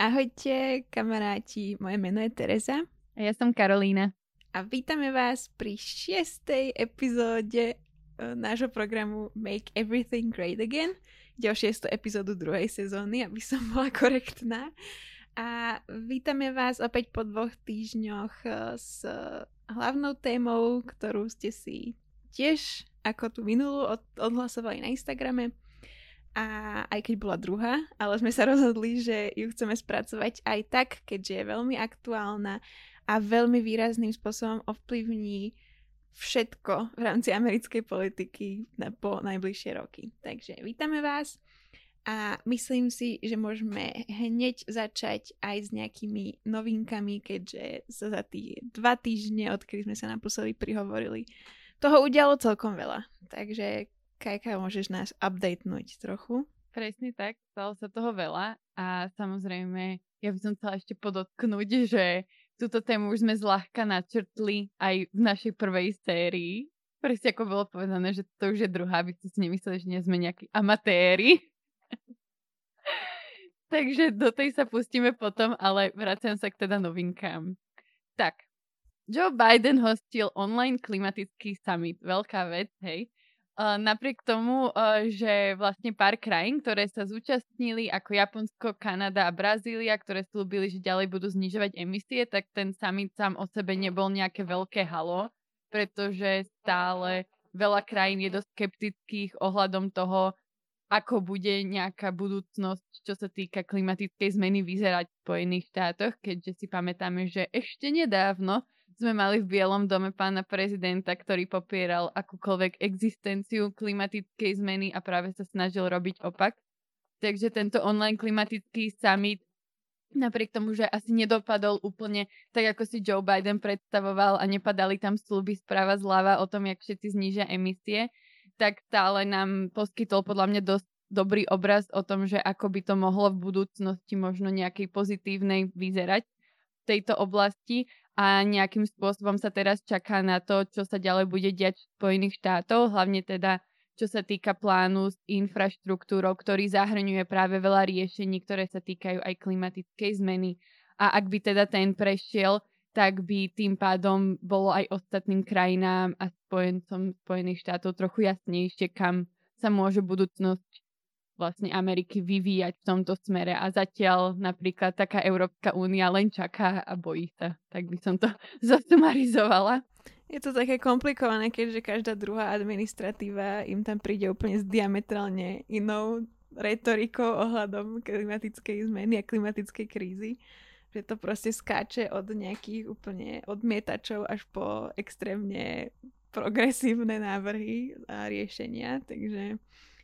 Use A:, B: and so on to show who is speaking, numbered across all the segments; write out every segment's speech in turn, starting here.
A: Ahojte, kamaráti, moje meno je Teresa.
B: A ja som Karolína.
A: A vítame vás pri šiestej epizóde uh, nášho programu Make Everything Great Again. Ide o šiestu epizódu druhej sezóny, aby som bola korektná. A vítame vás opäť po dvoch týždňoch uh, s hlavnou témou, ktorú ste si tiež ako tú minulú od- odhlasovali na Instagrame a aj keď bola druhá, ale sme sa rozhodli, že ju chceme spracovať aj tak, keďže je veľmi aktuálna a veľmi výrazným spôsobom ovplyvní všetko v rámci americkej politiky na, po najbližšie roky. Takže vítame vás a myslím si, že môžeme hneď začať aj s nejakými novinkami, keďže sa za tie dva týždne, odkedy sme sa naposledy prihovorili, toho udialo celkom veľa. Takže Kajka, môžeš nás updatenúť trochu?
B: Presne tak, stalo sa toho veľa a samozrejme ja by som chcela ešte podotknúť, že túto tému už sme zľahka načrtli aj v našej prvej sérii. Presne ako bolo povedané, že to už je druhá, aby ste si nemysleli, že nie sme nejakí amatéri. Takže do tej sa pustíme potom, ale vraciam sa k teda novinkám. Tak, Joe Biden hostil online klimatický summit. Veľká vec, hej. Uh, napriek tomu, uh, že vlastne pár krajín, ktoré sa zúčastnili, ako Japonsko, Kanada a Brazília, ktoré slúbili, že ďalej budú znižovať emisie, tak ten summit sám o sebe nebol nejaké veľké halo, pretože stále veľa krajín je dosť skeptických ohľadom toho, ako bude nejaká budúcnosť, čo sa týka klimatickej zmeny vyzerať v Spojených štátoch, keďže si pamätáme, že ešte nedávno sme mali v Bielom dome pána prezidenta, ktorý popieral akúkoľvek existenciu klimatickej zmeny a práve sa snažil robiť opak. Takže tento online klimatický summit napriek tomu, že asi nedopadol úplne tak, ako si Joe Biden predstavoval a nepadali tam sluby správa zľava o tom, jak všetci znížia emisie, tak stále nám poskytol podľa mňa dosť dobrý obraz o tom, že ako by to mohlo v budúcnosti možno nejakej pozitívnej vyzerať v tejto oblasti a nejakým spôsobom sa teraz čaká na to, čo sa ďalej bude diať v Spojených štátoch, hlavne teda čo sa týka plánu s infraštruktúrou, ktorý zahrňuje práve veľa riešení, ktoré sa týkajú aj klimatickej zmeny. A ak by teda ten prešiel, tak by tým pádom bolo aj ostatným krajinám a spojencom Spojených štátov trochu jasnejšie, kam sa môže budúcnosť vlastne Ameriky vyvíjať v tomto smere a zatiaľ napríklad taká Európska únia len čaká a bojí sa. Tak by som to zasumarizovala.
A: Je to také komplikované, keďže každá druhá administratíva im tam príde úplne s diametrálne inou retorikou ohľadom klimatickej zmeny a klimatickej krízy. Že to proste skáče od nejakých úplne odmietačov až po extrémne progresívne návrhy a riešenia. Takže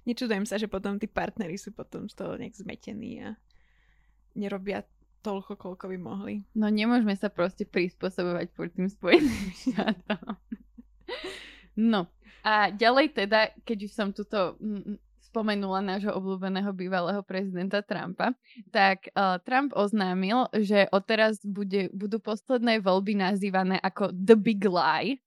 A: nečudujem sa, že potom tí partnery sú potom z toho nejak zmetení a nerobia toľko, koľko by mohli.
B: No nemôžeme sa proste prispôsobovať pod tým spojeným štátom. No a ďalej teda, keď už som tuto spomenula nášho obľúbeného bývalého prezidenta Trumpa, tak uh, Trump oznámil, že odteraz bude, budú posledné voľby nazývané ako The Big Lie,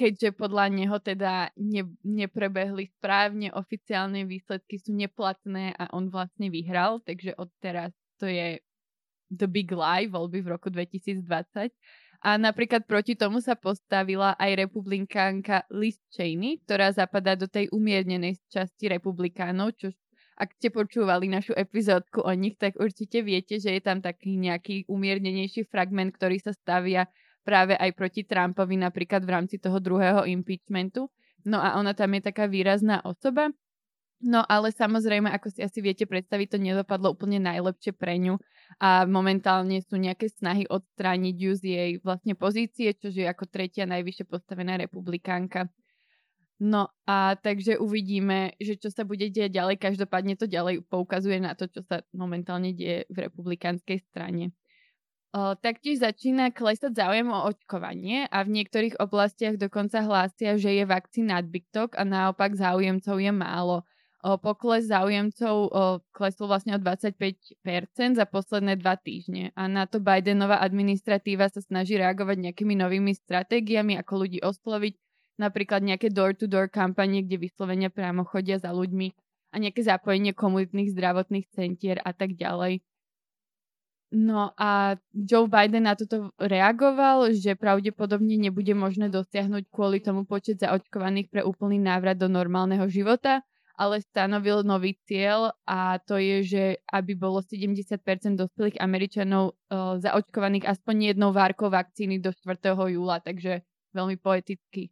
B: keďže podľa neho teda ne, neprebehli správne, oficiálne výsledky sú neplatné a on vlastne vyhral, takže odteraz to je The Big Lie voľby v roku 2020. A napríklad proti tomu sa postavila aj republikánka Liz Cheney, ktorá zapadá do tej umiernenej časti republikánov, čo ak ste počúvali našu epizódku o nich, tak určite viete, že je tam taký nejaký umiernenejší fragment, ktorý sa stavia práve aj proti Trumpovi napríklad v rámci toho druhého impeachmentu. No a ona tam je taká výrazná osoba. No ale samozrejme, ako si asi viete predstaviť, to nedopadlo úplne najlepšie pre ňu a momentálne sú nejaké snahy odstrániť ju z jej vlastne pozície, čo je ako tretia najvyššie postavená republikánka. No a takže uvidíme, že čo sa bude diať ďalej. Každopádne to ďalej poukazuje na to, čo sa momentálne deje v republikánskej strane. Taktiež začína klesať záujem o očkovanie a v niektorých oblastiach dokonca hlásia, že je vakcín nadbytok a naopak záujemcov je málo. O, pokles záujemcov o, klesol vlastne o 25% za posledné dva týždne a na to Bidenová administratíva sa snaží reagovať nejakými novými stratégiami, ako ľudí osloviť, napríklad nejaké door-to-door kampanie, kde vyslovene priamo chodia za ľuďmi a nejaké zapojenie komunitných zdravotných centier a tak ďalej. No a Joe Biden na toto reagoval, že pravdepodobne nebude možné dosiahnuť kvôli tomu počet zaočkovaných pre úplný návrat do normálneho života, ale stanovil nový cieľ a to je, že aby bolo 70% dospelých Američanov uh, zaočkovaných aspoň jednou várkou vakcíny do 4. júla, takže veľmi poeticky.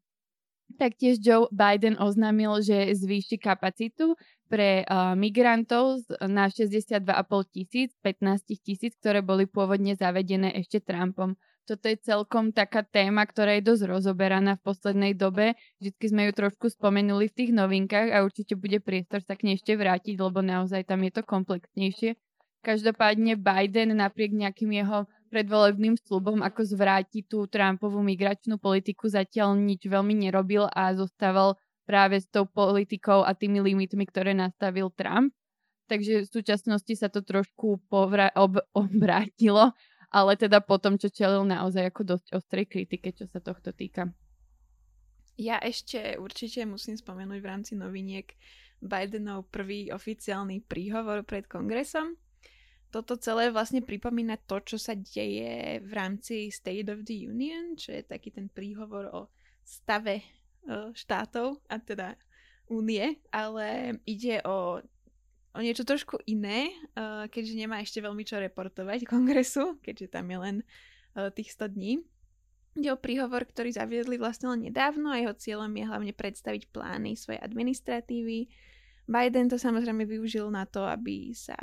B: Taktiež Joe Biden oznámil, že zvýši kapacitu pre uh, migrantov na 62,5 tisíc, 15 tisíc, ktoré boli pôvodne zavedené ešte Trumpom. Toto je celkom taká téma, ktorá je dosť rozoberaná v poslednej dobe. Vždycky sme ju trošku spomenuli v tých novinkách a určite bude priestor sa k nej ešte vrátiť, lebo naozaj tam je to komplexnejšie. Každopádne Biden napriek nejakým jeho predvolebným slubom, ako zvráti tú Trumpovú migračnú politiku, zatiaľ nič veľmi nerobil a zostával práve s tou politikou a tými limitmi, ktoré nastavil Trump. Takže v súčasnosti sa to trošku povra- ob- obrátilo, ale teda potom, čo čelil naozaj ako dosť ostrej kritike, čo sa tohto týka.
A: Ja ešte určite musím spomenúť v rámci noviniek Bidenov prvý oficiálny príhovor pred kongresom. Toto celé vlastne pripomína to, čo sa deje v rámci State of the Union, čo je taký ten príhovor o stave E, štátov, a teda únie, ale ide o, o niečo trošku iné, e, keďže nemá ešte veľmi čo reportovať kongresu, keďže tam je len e, tých 100 dní. Ide o príhovor, ktorý zaviedli vlastne len nedávno a jeho cieľom je hlavne predstaviť plány svojej administratívy. Biden to samozrejme využil na to, aby sa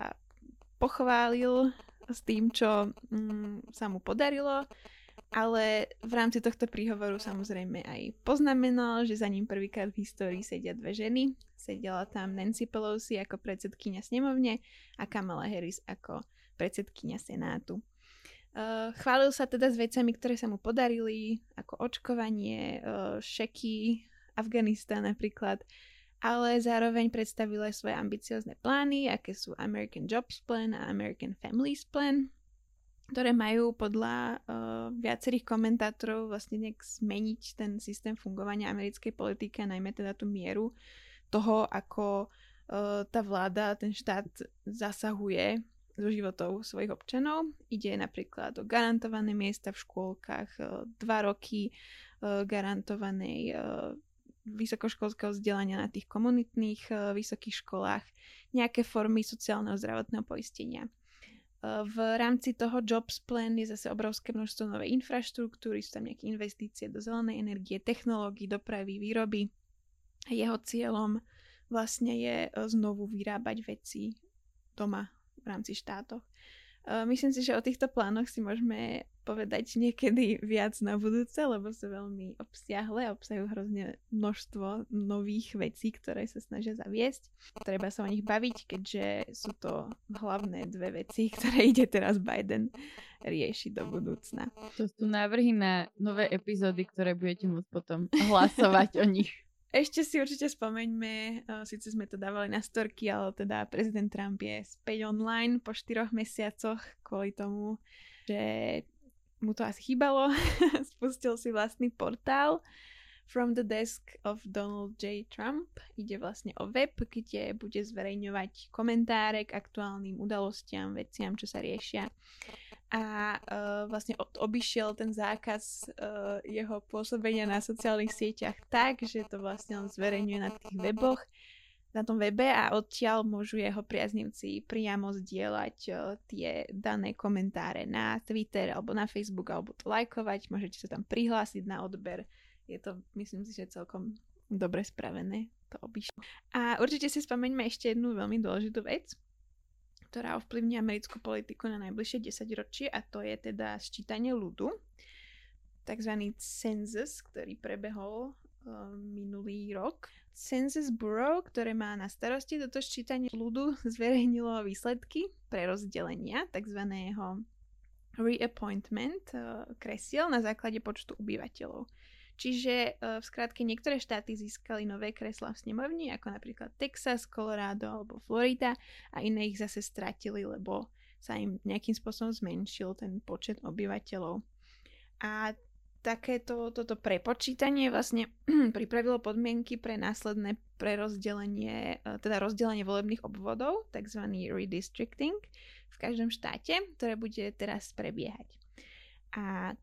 A: pochválil s tým, čo mm, sa mu podarilo ale v rámci tohto príhovoru samozrejme aj poznamenal, že za ním prvýkrát v histórii sedia dve ženy. Sedela tam Nancy Pelosi ako predsedkynia snemovne a Kamala Harris ako predsedkynia Senátu. Uh, chválil sa teda s vecami, ktoré sa mu podarili, ako očkovanie, uh, šeky, Afganistán napríklad, ale zároveň predstavil aj svoje ambiciozne plány, aké sú American Jobs Plan a American Families Plan, ktoré majú podľa uh, viacerých komentátorov vlastne nejak zmeniť ten systém fungovania americkej politiky, najmä teda tú mieru toho, ako uh, tá vláda, ten štát zasahuje do životov svojich občanov. Ide napríklad o garantované miesta v škôlkach, uh, dva roky garantovanej vysokoškolského vzdelania na tých komunitných uh, vysokých školách, nejaké formy sociálneho zdravotného poistenia. V rámci toho Jobs Plan je zase obrovské množstvo novej infraštruktúry, sú tam nejaké investície do zelenej energie, technológií, dopravy, výroby. Jeho cieľom vlastne je e, znovu vyrábať veci doma v rámci štátov. Myslím si, že o týchto plánoch si môžeme povedať niekedy viac na budúce, lebo sú veľmi obsiahle, obsahujú hrozne množstvo nových vecí, ktoré sa snažia zaviesť. Treba sa o nich baviť, keďže sú to hlavné dve veci, ktoré ide teraz Biden riešiť do budúcna.
B: To sú návrhy na nové epizódy, ktoré budete môcť potom hlasovať o nich.
A: Ešte si určite spomeňme, uh, síce sme to dávali na storky, ale teda prezident Trump je späť online po štyroch mesiacoch kvôli tomu, že mu to asi chýbalo. Spustil si vlastný portál From the Desk of Donald J. Trump. Ide vlastne o web, kde bude zverejňovať komentáre k aktuálnym udalostiam, veciam, čo sa riešia a uh, vlastne od, obišiel ten zákaz uh, jeho pôsobenia na sociálnych sieťach tak, že to vlastne on zverejňuje na tých weboch, na tom webe a odtiaľ môžu jeho priaznivci priamo zdieľať uh, tie dané komentáre na Twitter alebo na Facebook alebo to lajkovať, môžete sa tam prihlásiť na odber. Je to, myslím si, že celkom dobre spravené to obišlo. A určite si spomeňme ešte jednu veľmi dôležitú vec, ktorá ovplyvní americkú politiku na najbližšie 10 ročie a to je teda sčítanie ľudu, tzv. census, ktorý prebehol uh, minulý rok. Census Bureau, ktoré má na starosti toto sčítanie ľudu, zverejnilo výsledky pre rozdelenia tzv. reappointment uh, kresiel na základe počtu obyvateľov. Čiže uh, v skratke niektoré štáty získali nové kreslá v snemovni, ako napríklad Texas, Colorado alebo Florida a iné ich zase stratili, lebo sa im nejakým spôsobom zmenšil ten počet obyvateľov. A takéto toto prepočítanie vlastne pripravilo podmienky pre následné prerozdelenie, e, teda rozdelenie volebných obvodov, tzv. redistricting, v každom štáte, ktoré bude teraz prebiehať. A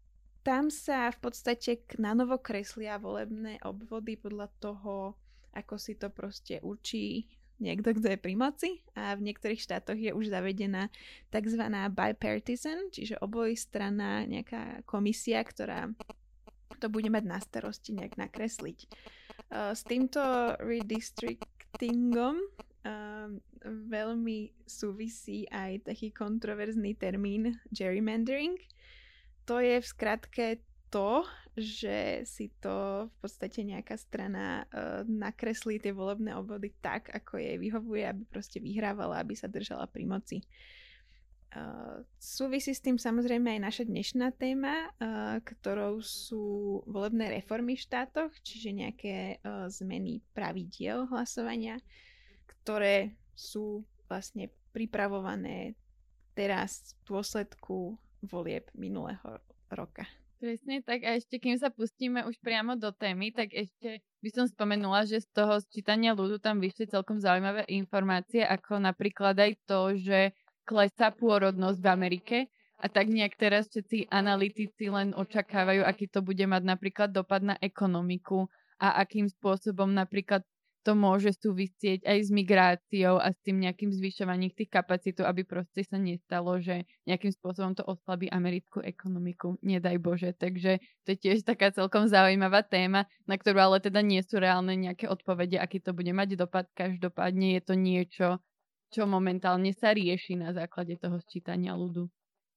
A: tam sa v podstate na novo kreslia volebné obvody podľa toho, ako si to proste učí niekto, kto je pri moci a v niektorých štátoch je už zavedená tzv. bipartisan, čiže obojstranná nejaká komisia, ktorá to bude mať na starosti nejak nakresliť. Uh, s týmto redistrictingom uh, veľmi súvisí aj taký kontroverzný termín gerrymandering. To je v skratke to, že si to v podstate nejaká strana uh, nakreslí tie volebné obvody tak, ako jej vyhovuje, aby proste vyhrávala, aby sa držala pri moci. Uh, súvisí s tým samozrejme aj naša dnešná téma, uh, ktorou sú volebné reformy v štátoch, čiže nejaké uh, zmeny pravidiel hlasovania, ktoré sú vlastne pripravované teraz v dôsledku volieb minulého roka.
B: Presne tak a ešte kým sa pustíme už priamo do témy, tak ešte by som spomenula, že z toho sčítania ľudu tam vyšli celkom zaujímavé informácie, ako napríklad aj to, že klesá pôrodnosť v Amerike a tak nejak teraz všetci analytici len očakávajú, aký to bude mať napríklad dopad na ekonomiku a akým spôsobom napríklad to môže súvisieť aj s migráciou a s tým nejakým zvyšovaním tých kapacít, aby proste sa nestalo, že nejakým spôsobom to oslabí americkú ekonomiku. Nedaj Bože. Takže to je tiež taká celkom zaujímavá téma, na ktorú ale teda nie sú reálne nejaké odpovede, aký to bude mať dopad. Každopádne je to niečo, čo momentálne sa rieši na základe toho sčítania ľudu.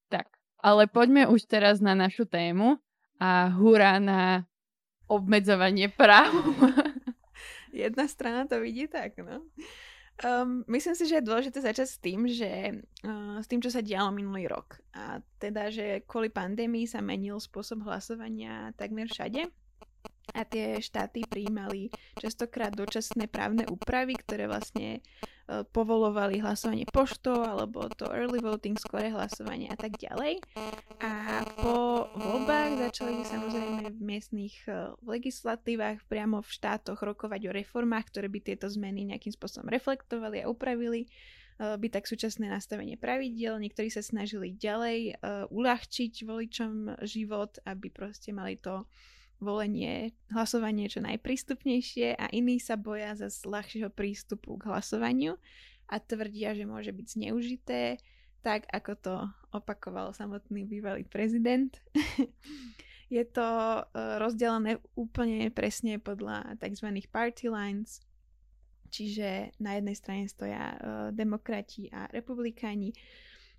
B: Tak, ale poďme už teraz na našu tému a hurá na obmedzovanie práv.
A: jedna strana to vidí tak, no. Um, myslím si, že je dôležité začať s tým, že uh, s tým, čo sa dialo minulý rok. A teda, že kvôli pandémii sa menil spôsob hlasovania takmer všade a tie štáty prijímali častokrát dočasné právne úpravy, ktoré vlastne povolovali hlasovanie poštou alebo to early voting, skore hlasovanie a tak ďalej. A po voľbách začali samozrejme v miestnych uh, legislatívach priamo v štátoch rokovať o reformách, ktoré by tieto zmeny nejakým spôsobom reflektovali a upravili uh, by tak súčasné nastavenie pravidiel. Niektorí sa snažili ďalej uľahčiť voličom život, aby proste mali to volenie, hlasovanie čo najprístupnejšie a iní sa boja za ľahšieho prístupu k hlasovaniu a tvrdia, že môže byť zneužité, tak ako to opakoval samotný bývalý prezident. Je to e, rozdelené úplne presne podľa tzv. party lines, čiže na jednej strane stoja e, demokrati a republikáni,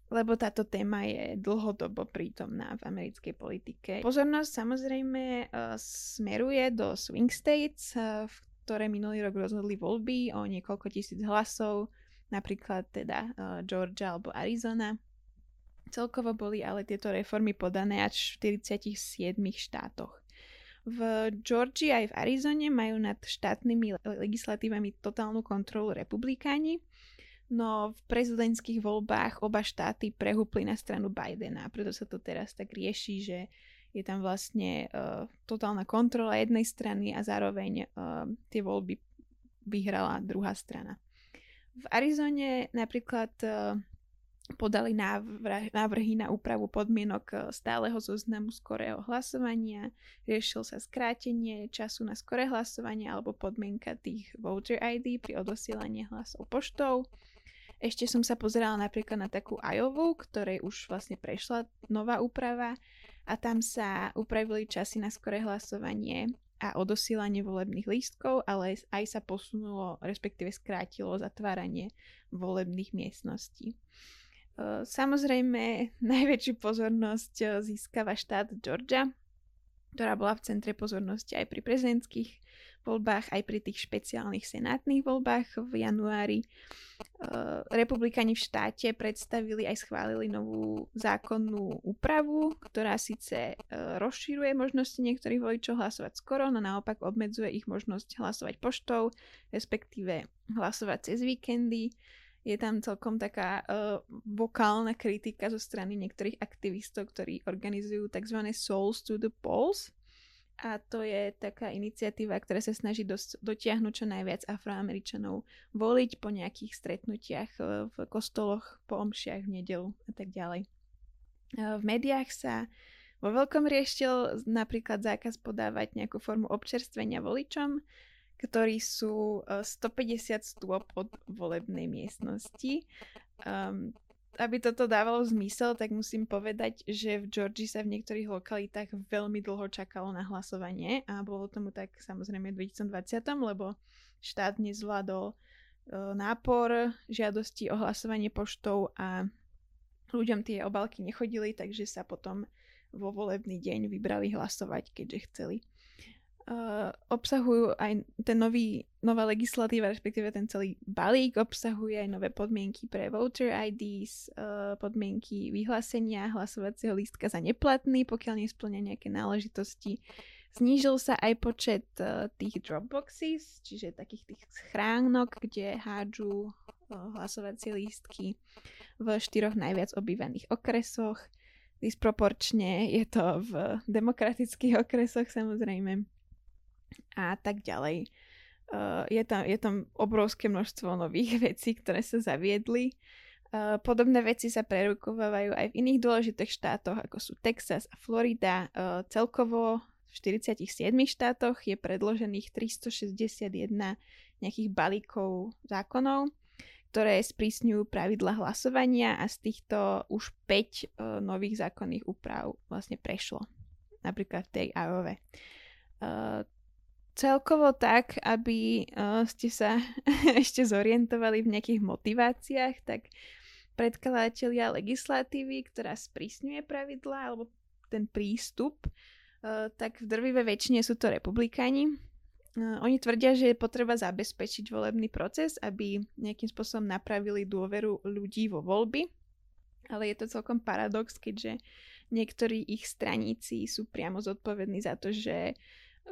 A: lebo táto téma je dlhodobo prítomná v americkej politike. Pozornosť samozrejme uh, smeruje do swing states, uh, v ktoré minulý rok rozhodli voľby o niekoľko tisíc hlasov, napríklad teda uh, Georgia alebo Arizona. Celkovo boli ale tieto reformy podané až v 47 štátoch. V Georgii aj v Arizone majú nad štátnymi legislatívami totálnu kontrolu republikáni, No v prezidentských voľbách oba štáty prehúpli na stranu Bidena, preto sa to teraz tak rieši, že je tam vlastne uh, totálna kontrola jednej strany a zároveň uh, tie voľby vyhrala druhá strana. V Arizone napríklad uh, podali návrh, návrhy na úpravu podmienok stáleho zoznamu skorého hlasovania, riešil sa skrátenie času na skoré hlasovanie alebo podmienka tých voter ID pri odosielaní hlasov poštou. Ešte som sa pozerala napríklad na takú Iowa, ktorej už vlastne prešla nová úprava a tam sa upravili časy na skore hlasovanie a odosílanie volebných lístkov, ale aj sa posunulo, respektíve skrátilo zatváranie volebných miestností. Samozrejme, najväčšiu pozornosť získava štát Georgia, ktorá bola v centre pozornosti aj pri prezidentských voľbách, aj pri tých špeciálnych senátnych voľbách v januári. Uh, republikani v štáte predstavili aj schválili novú zákonnú úpravu, ktorá síce uh, rozšíruje možnosti niektorých voličov hlasovať skoro, no naopak obmedzuje ich možnosť hlasovať poštou, respektíve hlasovať cez víkendy. Je tam celkom taká uh, vokálna kritika zo strany niektorých aktivistov, ktorí organizujú tzv. Souls to the Polls, a to je taká iniciatíva, ktorá sa snaží dos- dotiahnuť čo najviac afroameričanov voliť po nejakých stretnutiach e, v kostoloch, po omšiach v nedelu a tak ďalej. E, v médiách sa vo veľkom rieštil napríklad zákaz podávať nejakú formu občerstvenia voličom, ktorí sú 150 stôp od volebnej miestnosti. Um, aby toto dávalo zmysel, tak musím povedať, že v Georgii sa v niektorých lokalitách veľmi dlho čakalo na hlasovanie a bolo tomu tak samozrejme v 2020, lebo štát nezvládol e, nápor žiadosti o hlasovanie poštou a ľuďom tie obalky nechodili, takže sa potom vo volebný deň vybrali hlasovať, keďže chceli uh, obsahujú aj ten nový, nová legislatíva, respektíve ten celý balík obsahuje aj nové podmienky pre voter IDs, uh, podmienky vyhlásenia hlasovacieho lístka za neplatný, pokiaľ nesplňa nejaké náležitosti. Znížil sa aj počet uh, tých dropboxes, čiže takých tých schránok, kde hádžu hlasovacie lístky v štyroch najviac obývaných okresoch. Disproporčne je to v demokratických okresoch samozrejme a tak ďalej. Uh, je, tam, je tam obrovské množstvo nových vecí, ktoré sa zaviedli. Uh, podobné veci sa prerukovávajú aj v iných dôležitých štátoch, ako sú Texas a Florida. Uh, celkovo v 47 štátoch je predložených 361 nejakých balíkov zákonov, ktoré sprísňujú pravidla hlasovania a z týchto už 5 uh, nových zákonných úprav vlastne prešlo. Napríklad v tej AOV. Uh, celkovo tak, aby uh, ste sa ešte zorientovali v nejakých motiváciách, tak predkladatelia legislatívy, ktorá sprísňuje pravidlá alebo ten prístup, uh, tak v drvivé väčšine sú to republikáni. Uh, oni tvrdia, že je potreba zabezpečiť volebný proces, aby nejakým spôsobom napravili dôveru ľudí vo voľby, ale je to celkom paradox, keďže niektorí ich straníci sú priamo zodpovední za to, že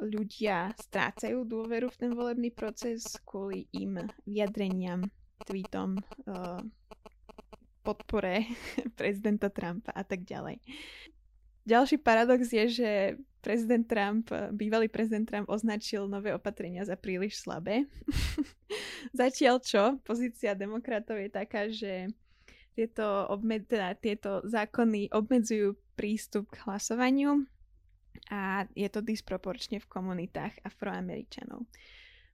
A: ľudia strácajú dôveru v ten volebný proces kvôli im vyjadreniam, tweetom, uh, podpore prezidenta Trumpa a tak ďalej. Ďalší paradox je, že prezident Trump, bývalý prezident Trump označil nové opatrenia za príliš slabé. Zatiaľ čo? Pozícia demokratov je taká, že tieto, obmed, teda, tieto zákony obmedzujú prístup k hlasovaniu a je to disproporčne v komunitách afroameričanov.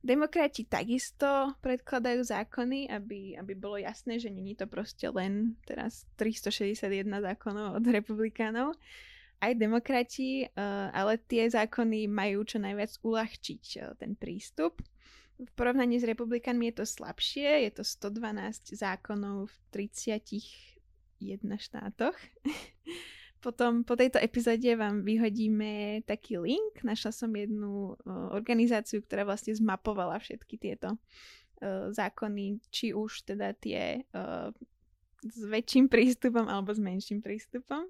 A: Demokrati takisto predkladajú zákony, aby, aby bolo jasné, že není to proste len teraz 361 zákonov od republikánov. Aj demokrati, uh, ale tie zákony majú čo najviac uľahčiť uh, ten prístup. V porovnaní s republikánmi je to slabšie, je to 112 zákonov v 31 štátoch. Potom po tejto epizóde vám vyhodíme taký link. Našla som jednu organizáciu, ktorá vlastne zmapovala všetky tieto zákony, či už teda tie s väčším prístupom alebo s menším prístupom.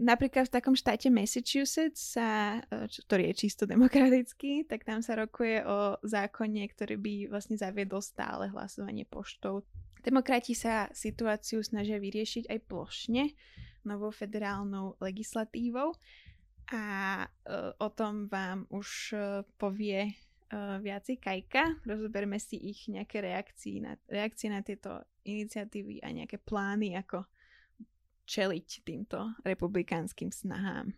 A: Napríklad v takom štáte Massachusetts, sa, ktorý je čisto demokratický, tak tam sa rokuje o zákone, ktorý by vlastne zaviedol stále hlasovanie poštou. Demokrati sa situáciu snažia vyriešiť aj plošne, novou federálnou legislatívou a uh, o tom vám už uh, povie uh, viacej Kajka. Rozoberme si ich nejaké reakcie na, reakcie na tieto iniciatívy a nejaké plány, ako čeliť týmto republikánskym snahám.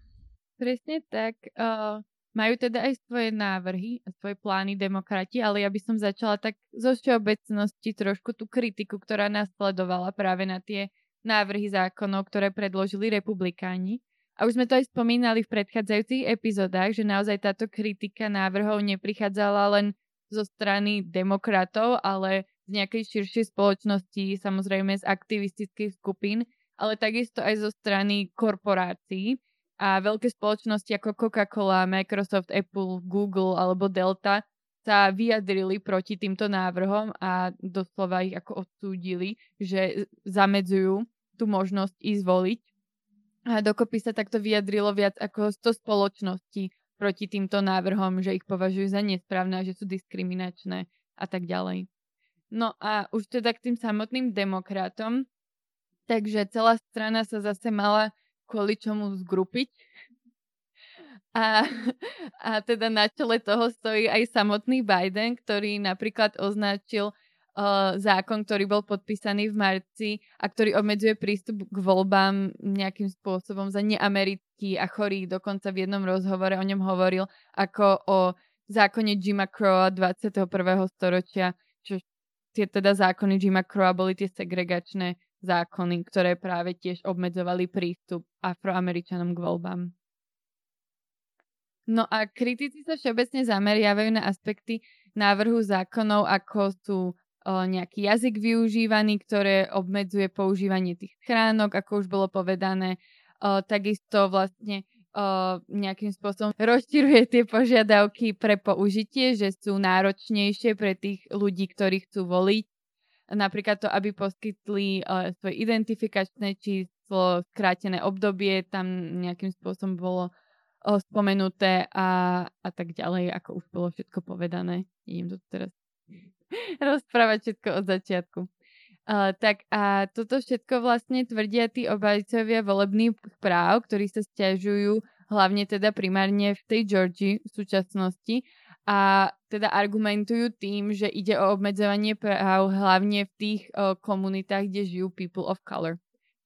B: Presne tak. Uh, majú teda aj svoje návrhy a svoje plány demokrati, ale ja by som začala tak zo všeobecnosti trošku tú kritiku, ktorá nasledovala práve na tie návrhy zákonov, ktoré predložili republikáni. A už sme to aj spomínali v predchádzajúcich epizódach, že naozaj táto kritika návrhov neprichádzala len zo strany demokratov, ale z nejakej širšej spoločnosti, samozrejme z aktivistických skupín, ale takisto aj zo strany korporácií. A veľké spoločnosti ako Coca-Cola, Microsoft, Apple, Google alebo Delta sa vyjadrili proti týmto návrhom a doslova ich ako odsúdili, že zamedzujú tú možnosť ísť voliť. A dokopy sa takto vyjadrilo viac ako 100 spoločností proti týmto návrhom, že ich považujú za nesprávne, že sú diskriminačné a tak ďalej. No a už teda k tým samotným demokratom, takže celá strana sa zase mala kvôli čomu zgrupiť. A, a teda na čele toho stojí aj samotný Biden, ktorý napríklad označil uh, zákon, ktorý bol podpísaný v marci a ktorý obmedzuje prístup k voľbám nejakým spôsobom za neamerický a chorý. Dokonca v jednom rozhovore o ňom hovoril ako o zákone Jima Crowa 21. storočia, čo tie teda zákony Jima Crowa boli tie segregačné zákony, ktoré práve tiež obmedzovali prístup afroameričanom k voľbám. No a kritici sa všeobecne zameriavajú na aspekty návrhu zákonov, ako sú nejaký jazyk využívaný, ktoré obmedzuje používanie tých chránok, ako už bolo povedané. takisto vlastne nejakým spôsobom rozširuje tie požiadavky pre použitie, že sú náročnejšie pre tých ľudí, ktorí chcú voliť. Napríklad to, aby poskytli svoje identifikačné číslo, skrátené obdobie, tam nejakým spôsobom bolo spomenuté a, a tak ďalej, ako už bolo všetko povedané. Idem to teraz rozprávať všetko od začiatku. Uh, tak a toto všetko vlastne tvrdia tí obajcovia volebných práv, ktorí sa stiažujú hlavne teda primárne v tej Georgii v súčasnosti a teda argumentujú tým, že ide o obmedzovanie práv hlavne v tých uh, komunitách, kde žijú people of color.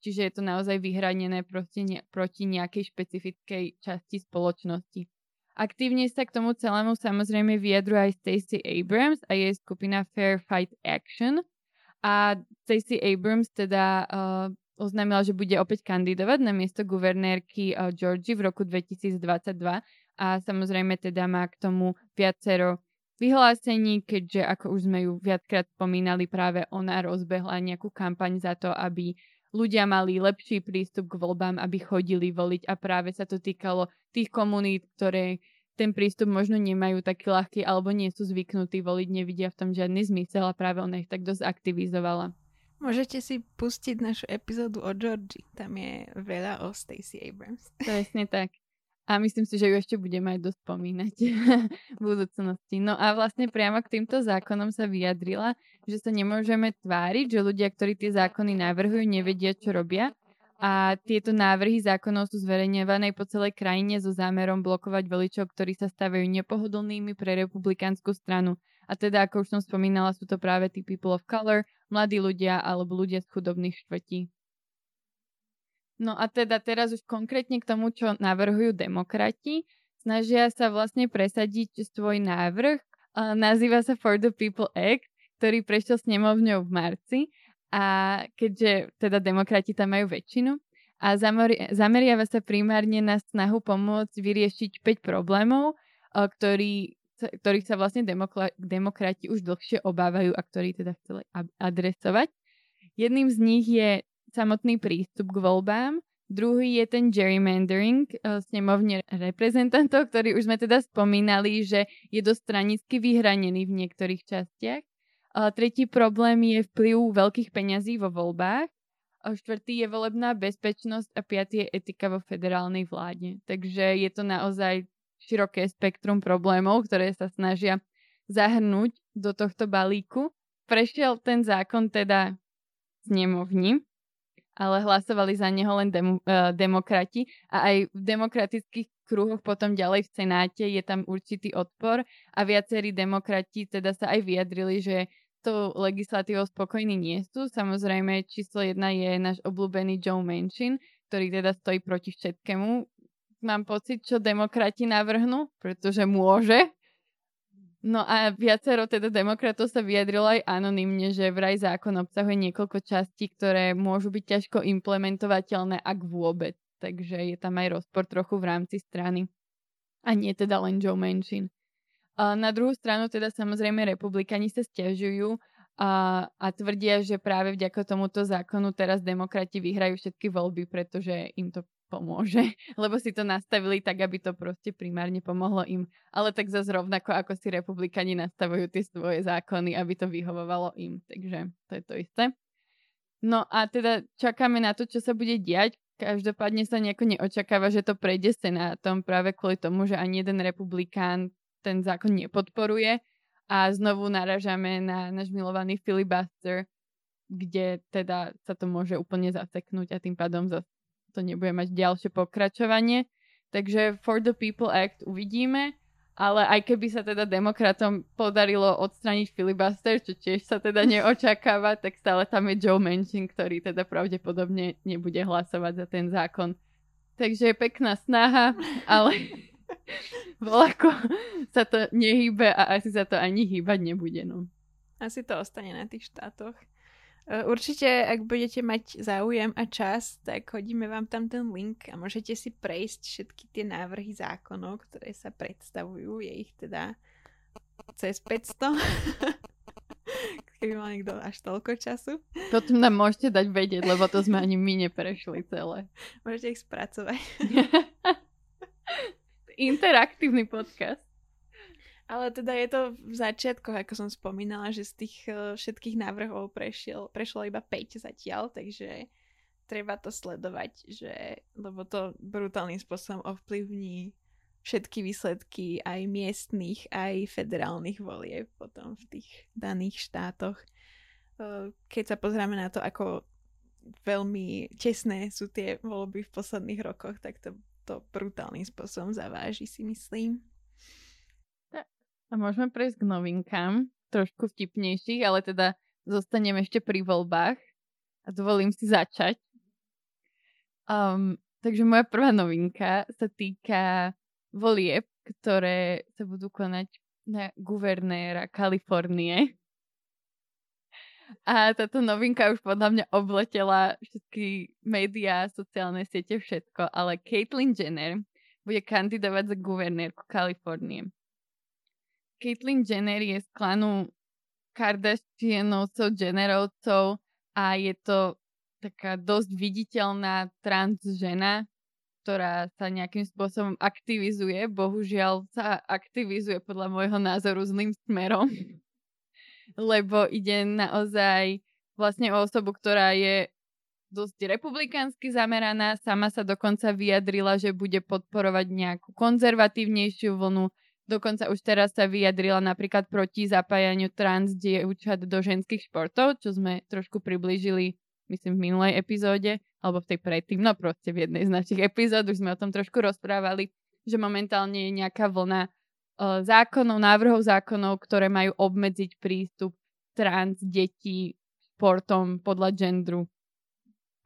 B: Čiže je to naozaj vyhranené proti, ne, proti nejakej špecifickej časti spoločnosti. Aktívne sa k tomu celému samozrejme vyjadruje aj Stacey Abrams a jej skupina Fair Fight Action. A Stacey Abrams teda uh, oznámila, že bude opäť kandidovať na miesto guvernérky uh, Georgie v roku 2022 a samozrejme teda má k tomu viacero vyhlásení, keďže ako už sme ju viackrát spomínali, práve ona rozbehla nejakú kampaň za to, aby ľudia mali lepší prístup k voľbám, aby chodili voliť a práve sa to týkalo tých komunít, ktoré ten prístup možno nemajú taký ľahký alebo nie sú zvyknutí voliť, nevidia v tom žiadny zmysel a práve ona ich tak dosť aktivizovala.
A: Môžete si pustiť našu epizódu o Georgie. Tam je veľa o Stacey Abrams.
B: Presne tak. A myslím si, že ju ešte budeme aj dosť spomínať v budúcnosti. No a vlastne priamo k týmto zákonom sa vyjadrila, že sa nemôžeme tváriť, že ľudia, ktorí tie zákony navrhujú, nevedia, čo robia. A tieto návrhy zákonov sú zverejňované po celej krajine so zámerom blokovať voličov, ktorí sa stavajú nepohodlnými pre republikánsku stranu. A teda, ako už som spomínala, sú to práve tí people of color, mladí ľudia alebo ľudia z chudobných štvrtí. No a teda teraz už konkrétne k tomu, čo navrhujú demokrati, snažia sa vlastne presadiť svoj návrh. Nazýva sa For the People Act, ktorý prešiel snemovňou v marci a keďže teda demokrati tam majú väčšinu a zameriava sa primárne na snahu pomôcť vyriešiť 5 problémov, ktorý, ktorých sa vlastne demokrati už dlhšie obávajú a ktorí teda chceli adresovať. Jedným z nich je samotný prístup k voľbám. Druhý je ten gerrymandering, eh, snemovne reprezentantov, ktorý už sme teda spomínali, že je dosť stranicky vyhranený v niektorých častiach. Tretí problém je vplyv veľkých peňazí vo voľbách. Štvrtý je volebná bezpečnosť a piatý je etika vo federálnej vláde. Takže je to naozaj široké spektrum problémov, ktoré sa snažia zahrnúť do tohto balíku. Prešiel ten zákon teda snemovni ale hlasovali za neho len dem- uh, demokrati a aj v demokratických kruhoch potom ďalej v Senáte je tam určitý odpor a viacerí demokrati teda sa aj vyjadrili, že to legislatívou spokojní nie sú. Samozrejme, číslo jedna je náš obľúbený Joe Manchin, ktorý teda stojí proti všetkému. Mám pocit, čo demokrati navrhnú, pretože môže, No a viacero teda demokratov sa vyjadrilo aj anonymne, že vraj zákon obsahuje niekoľko častí, ktoré môžu byť ťažko implementovateľné, ak vôbec. Takže je tam aj rozpor trochu v rámci strany. A nie teda len Joe Manchin. A na druhú stranu teda samozrejme republikani sa stiažujú a, a tvrdia, že práve vďaka tomuto zákonu teraz demokrati vyhrajú všetky voľby, pretože im to pomôže, lebo si to nastavili tak, aby to proste primárne pomohlo im. Ale tak zase rovnako, ako si republikani nastavujú tie svoje zákony, aby to vyhovovalo im. Takže to je to isté. No a teda čakáme na to, čo sa bude diať. Každopádne sa nejako neočakáva, že to prejde senátom práve kvôli tomu, že ani jeden republikán ten zákon nepodporuje a znovu naražame na náš milovaný filibuster, kde teda sa to môže úplne zaseknúť a tým pádom zase to nebude mať ďalšie pokračovanie. Takže For the People Act uvidíme, ale aj keby sa teda demokratom podarilo odstraniť filibuster, čo tiež sa teda neočakáva, tak stále tam je Joe Manchin, ktorý teda pravdepodobne nebude hlasovať za ten zákon. Takže je pekná snaha, ale voľako sa to nehybe a asi sa to ani hýbať nebude. No.
A: Asi to ostane na tých štátoch. E, určite, ak budete mať záujem a čas, tak hodíme vám tam ten link a môžete si prejsť všetky tie návrhy zákonov, ktoré sa predstavujú. Je ich teda cez 500. Keby mal niekto až toľko času.
B: Potom nám môžete dať vedieť, lebo to sme ani my neprešli celé.
A: Môžete ich spracovať.
B: Interaktívny podcast.
A: Ale teda je to v začiatkoch, ako som spomínala, že z tých uh, všetkých návrhov prešiel, prešlo iba 5 zatiaľ, takže treba to sledovať, že, lebo to brutálnym spôsobom ovplyvní všetky výsledky aj miestných, aj federálnych volieb potom v tých daných štátoch. Uh, keď sa pozrieme na to, ako veľmi tesné sú tie voľby v posledných rokoch, tak to, to brutálnym spôsobom zaváži, si myslím.
B: A môžeme prejsť k novinkám, trošku vtipnejších, ale teda zostaneme ešte pri voľbách a dovolím si začať. Um, takže moja prvá novinka sa týka volieb, ktoré sa budú konať na guvernéra Kalifornie. A táto novinka už podľa mňa obletela všetky médiá, sociálne siete, všetko, ale Caitlyn Jenner bude kandidovať za guvernérku Kalifornie. Caitlyn Jenner je z klanu Kardashianovcov, Jennerovcov a je to taká dosť viditeľná trans žena, ktorá sa nejakým spôsobom aktivizuje. Bohužiaľ sa aktivizuje podľa môjho názoru zlým smerom, lebo ide naozaj vlastne o osobu, ktorá je dosť republikánsky zameraná. Sama sa dokonca vyjadrila, že bude podporovať nejakú konzervatívnejšiu vlnu, Dokonca už teraz sa vyjadrila napríklad proti zapájaniu trans dievčat do ženských športov, čo sme trošku priblížili, myslím, v minulej epizóde, alebo v tej predtým, no proste v jednej z našich epizód, už sme o tom trošku rozprávali, že momentálne je nejaká vlna uh, zákonov, návrhov zákonov, ktoré majú obmedziť prístup trans detí športom podľa gendru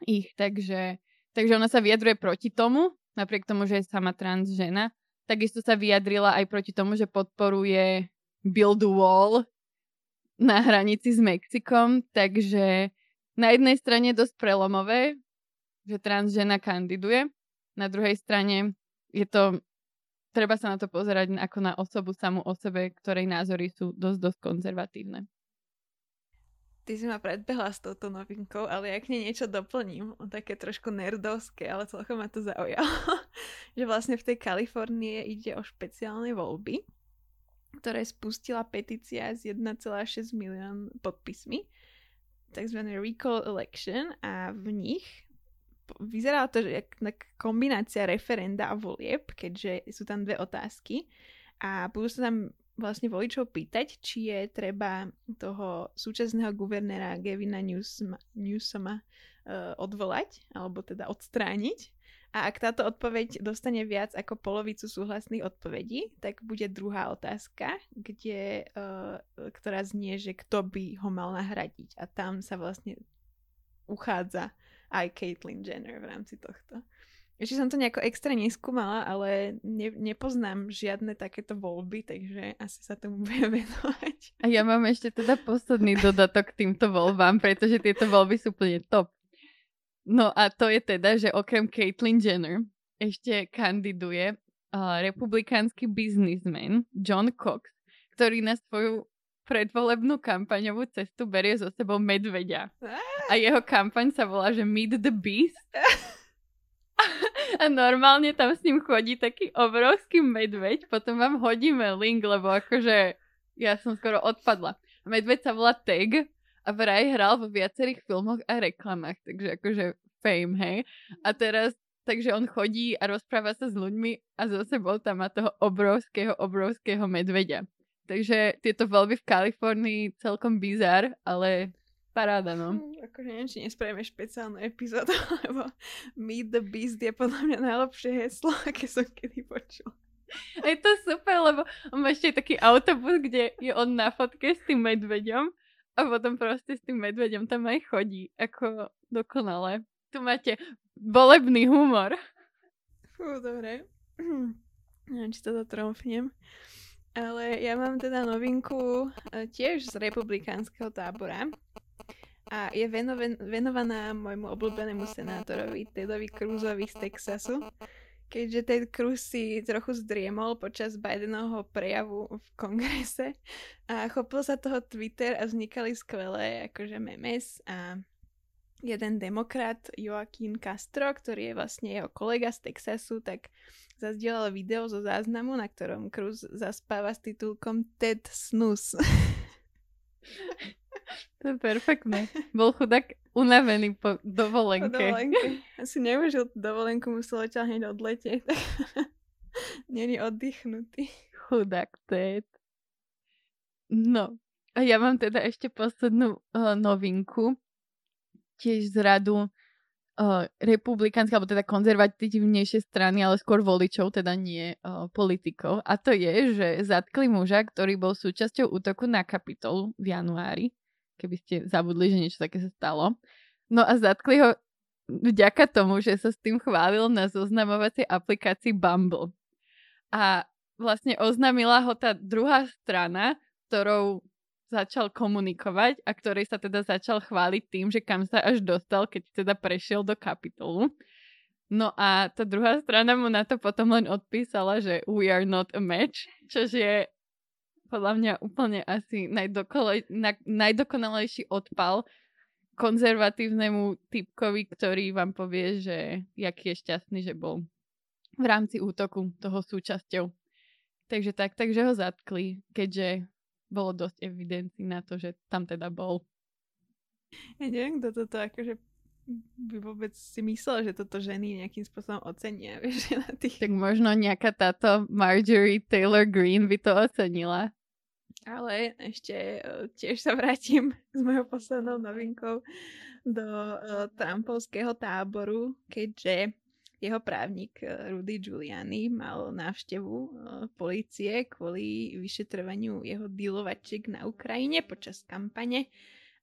B: ich. Takže, takže ona sa vyjadruje proti tomu, napriek tomu, že je sama trans žena Takisto sa vyjadrila aj proti tomu, že podporuje Build Wall na hranici s Mexikom, takže na jednej strane dosť prelomové, že trans žena kandiduje, na druhej strane je to, treba sa na to pozerať ako na osobu samú o sebe, ktorej názory sú dosť, dosť konzervatívne.
A: Ty si ma predbehla s touto novinkou, ale ja k nej niečo doplním, také trošku nerdovské, ale celkom ma to zaujalo, že vlastne v tej Kalifornie ide o špeciálne voľby, ktoré spustila petícia s 1,6 milión podpismi, tzv. recall election a v nich vyzeralo to, že kombinácia referenda a volieb, keďže sú tam dve otázky a budú sa tam vlastne voličov pýtať, či je treba toho súčasného guvernéra Gavina Newsoma, Newsoma uh, odvolať, alebo teda odstrániť. A ak táto odpoveď dostane viac ako polovicu súhlasných odpovedí, tak bude druhá otázka, kde, uh, ktorá znie, že kto by ho mal nahradiť. A tam sa vlastne uchádza aj Caitlyn Jenner v rámci tohto. Ešte som to nejako extra neskúmala, ale ne, nepoznám žiadne takéto voľby, takže asi sa tomu budem venovať.
B: A ja mám ešte teda posledný dodatok k týmto voľbám, pretože tieto voľby sú úplne top. No a to je teda, že okrem Caitlyn Jenner ešte kandiduje uh, republikánsky biznismen John Cox, ktorý na svoju predvolebnú kampaňovú cestu berie so sebou medveďa. A jeho kampaň sa volá, že Meet the Beast. A normálne tam s ním chodí taký obrovský medveď, potom vám hodíme link, lebo akože ja som skoro odpadla. Medveď sa volá Tag a vraj hral vo viacerých filmoch a reklamách, takže akože fame, hej. A teraz, takže on chodí a rozpráva sa s ľuďmi a zo sebou tam má toho obrovského, obrovského medveďa. Takže tieto voľby v Kalifornii celkom bizar, ale Paráda, no.
A: Hm, Akože neviem, či nespravíme špeciálnu epizódu, lebo Meet the Beast je podľa mňa najlepšie heslo, aké som kedy počula.
B: Je to super, lebo on má ešte taký autobus, kde je on na fotke s tým medveďom a potom proste s tým medveďom tam aj chodí. Ako dokonale. Tu máte bolebný humor.
A: Fú, dobre. Neviem, či toto tromfnem. Ale ja mám teda novinku e, tiež z republikánskeho tábora. A je venova- venovaná môjmu obľúbenému senátorovi Tedovi Cruzovi z Texasu. Keďže Ted Cruz si trochu zdriemol počas Bidenovho prejavu v kongrese a chopil sa toho Twitter a vznikali skvelé akože memes a jeden demokrat Joaquín Castro, ktorý je vlastne jeho kolega z Texasu, tak zazdielal video zo záznamu, na ktorom Cruz zaspáva s titulkom Ted Snus.
B: To je perfektné. Bol chudák unavený po dovolenke.
A: Po dovolenke. Asi neužil dovolenku, musel odtiaľ hneď odletieť. Není oddychnutý.
B: Chudák Ted. No, a ja mám teda ešte poslednú uh, novinku. Tiež z radu uh, republikánskej, alebo teda konzervatívnejšie strany, ale skôr voličov, teda nie uh, politikov. A to je, že zatkli muža, ktorý bol súčasťou útoku na Kapitol v januári keby ste zabudli, že niečo také sa stalo. No a zatkli ho vďaka tomu, že sa s tým chválil na zoznamovacej aplikácii Bumble. A vlastne oznámila ho tá druhá strana, ktorou začal komunikovať a ktorej sa teda začal chváliť tým, že kam sa až dostal, keď teda prešiel do kapitolu. No a tá druhá strana mu na to potom len odpísala, že we are not a match, čo je podľa mňa úplne asi najdokole, na, najdokonalejší odpal konzervatívnemu typkovi, ktorý vám povie, že jaký je šťastný, že bol v rámci útoku toho súčasťou. Takže tak, takže ho zatkli, keďže bolo dosť evidencií na to, že tam teda bol.
A: Ja neviem, kto toto akože by vôbec si myslel, že toto ženy nejakým spôsobom ocenia, vieš, na tých...
B: Tak možno nejaká táto Marjorie Taylor Greene by to ocenila.
A: Ale ešte uh, tiež sa vrátim s mojou poslednou novinkou do uh, Trumpovského táboru, keďže jeho právnik Rudy Giuliani mal návštevu policie kvôli vyšetrovaniu jeho dealovačiek na Ukrajine počas kampane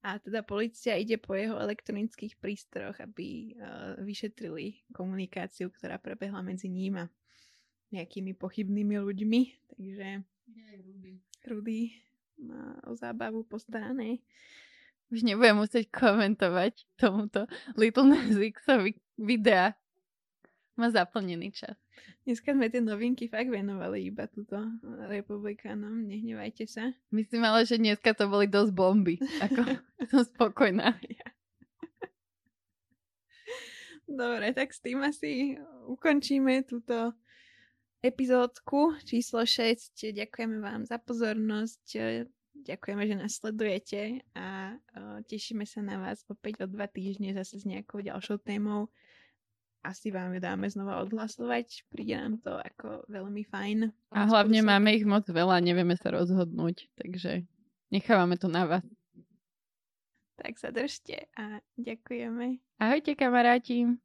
A: a teda policia ide po jeho elektronických prístroch, aby vyšetrili komunikáciu, ktorá prebehla medzi ním a nejakými pochybnými ľuďmi. Takže Rudy má o zábavu postarané.
B: Už nebudem musieť komentovať tomuto Little Nas Xovi videa. Má zaplnený čas.
A: Dneska sme tie novinky fakt venovali iba túto republikánom, nehnevajte sa.
B: Myslím ale, že dneska to boli dosť bomby. Ako, som spokojná.
A: Dobre, tak s tým asi ukončíme túto epizódku číslo 6. Ďakujeme vám za pozornosť, ďakujeme, že nás sledujete a tešíme sa na vás opäť o dva týždne zase s nejakou ďalšou témou. Asi vám ju dáme znova odhlasovať, príde nám to ako veľmi fajn.
B: A hlavne spôsob. máme ich moc veľa, nevieme sa rozhodnúť, takže nechávame to na vás.
A: Tak sa držte a ďakujeme.
B: Ahojte kamaráti.